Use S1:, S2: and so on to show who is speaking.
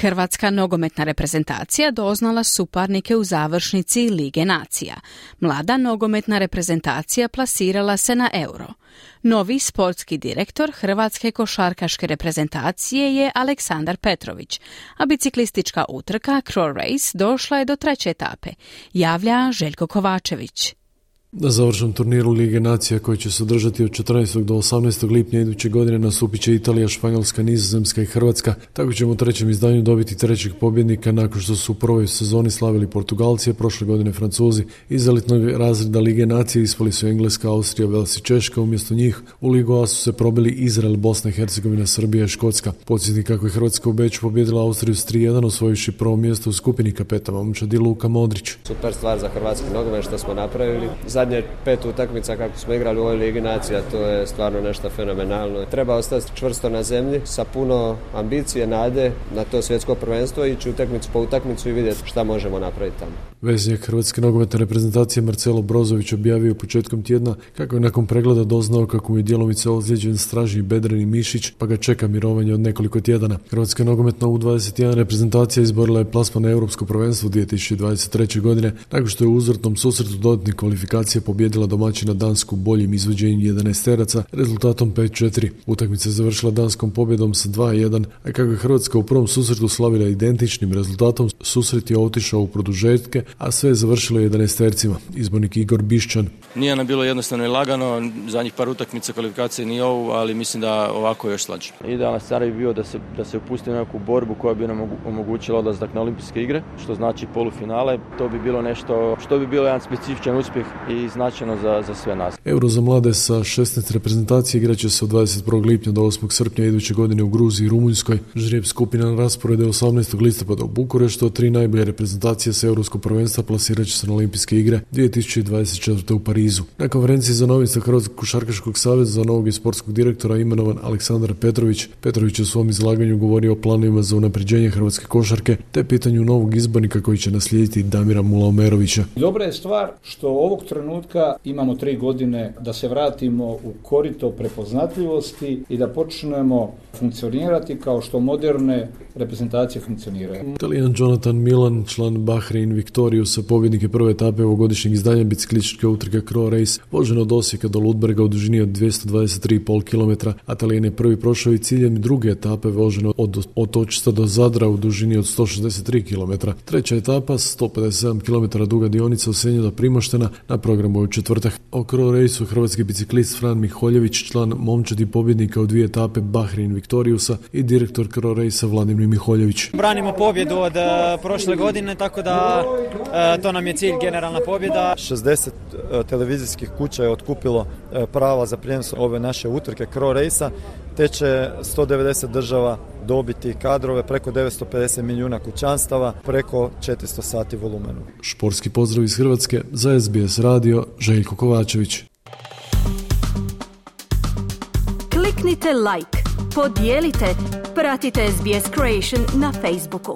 S1: Hrvatska nogometna reprezentacija doznala suparnike u završnici Lige nacija. Mlada nogometna reprezentacija plasirala se na euro. Novi sportski direktor Hrvatske košarkaške reprezentacije je Aleksandar Petrović, a biciklistička utrka Crow Race došla je do treće etape, javlja Željko Kovačević.
S2: Završnom turniru Lige nacija koji će se održati od 14. do 18. lipnja iduće godine nastupit će Italija, Španjolska, Nizozemska i Hrvatska. Tako ćemo u trećem izdanju dobiti trećeg pobjednika nakon što su u prvoj sezoni slavili Portugalci, prošle godine Francuzi. Iz elitnog razreda Lige nacije ispali su Engleska, Austrija, Vels i Češka. Umjesto njih u Ligu A su se probili Izrael, Bosna i Hercegovina, Srbija i Škotska. Podsjetnik kako je Hrvatska u Beću pobjedila Austriju s 3-1 osvojujući prvo mjesto u skupini kapeta momčadi Luka Modrić.
S3: Super stvar za hrvatski nogomet što smo napravili zadnje pet utakmica kako smo igrali u ovoj Ligi nacija, to je stvarno nešto fenomenalno. Treba ostati čvrsto na zemlji sa puno ambicije, nade na to svjetsko prvenstvo, ići utakmicu po utakmicu i vidjeti šta možemo napraviti tamo.
S2: Veznjak Hrvatske nogometne reprezentacije Marcelo Brozović objavio početkom tjedna kako je nakon pregleda doznao kako mu je djelomice ozlijeđen stražni bedreni mišić pa ga čeka mirovanje od nekoliko tjedana. Hrvatska nogometna U21 reprezentacija izborila je plasman na Europsko prvenstvo 2023. godine nakon što je u uzvrtnom susretu dodatnih kvalifikacija pobjedila domaćina Dansku boljim izvođenjem 11 teraca rezultatom 5-4. Utakmica je završila danskom pobjedom sa 2-1, a kako je Hrvatska u prvom susretu slavila identičnim rezultatom, susret je otišao u produžetke, a sve je završilo 11 tercima. Izbornik Igor Bišćan.
S4: Nije nam bilo jednostavno i lagano, zadnjih par utakmica kvalifikacije nije ovu, ali mislim da ovako je još slađe.
S5: Idealan scenarij bi bio da se, da se upusti u neku borbu koja bi nam omogućila odlazak na olimpijske igre, što znači polufinale. To bi bilo nešto što bi bilo jedan specifičan uspjeh i značajno za, za sve nas.
S2: Euro za mlade sa 16 reprezentacije igraće se od 21. lipnja do 8. srpnja iduće godine u Gruziji i Rumunjskoj. Žrijeb skupina na rasporede 18. listopada u Bukureštu, a tri najbolje reprezentacije sa Europskog prvenstva plasirat će se na olimpijske igre 2024. u Parizu. Na konferenciji za novinstva Hrvatskog košarkaškog saveza za novog i sportskog direktora imenovan Aleksandar Petrović. Petrović je u svom izlaganju govorio o planovima za unapređenje hrvatske košarke te pitanju novog izbornika koji će naslijediti Damira Mulaomerovića.
S6: Dobra je stvar što ovog trenutka imamo tri godine da se vratimo u korito prepoznatljivosti i da počnemo funkcionirati kao što moderne reprezentacije funkcioniraju.
S2: Italijan Jonathan Milan, član Bahrein Victoriusa, pobjednik je prve etape ovogodišnjeg izdanja biciklističke utrke Crow Race, vožen od Osijeka do Ludberga u dužini od 223,5 km, a Talijan je prvi prošao i ciljem druge etape vožen od Otočista do Zadra u dužini od 163 km. Treća etapa, 157 km duga dionica od do Primoštena, na programu u četvrtak. O Crow Raceu hrvatski biciklist Fran Miholjević, član momčadi pobjednika u dvije etape Bahrein Victoriusa i direktor Crow Racea Vladimir Miholjević.
S7: Branimo pobjedu od uh, prošle godine, tako da to nam je cilj, generalna pobjeda.
S5: 60 uh, televizijskih kuća je otkupilo prava za prijenos ove naše utrke Crow Race-a, te će 190 država dobiti kadrove, preko 950 milijuna kućanstava, preko 400 sati volumenu.
S2: Šporski pozdrav iz Hrvatske za SBS radio Željko Kovačević.
S8: Kliknite like, podijelite, pratite SBS Creation na Facebooku.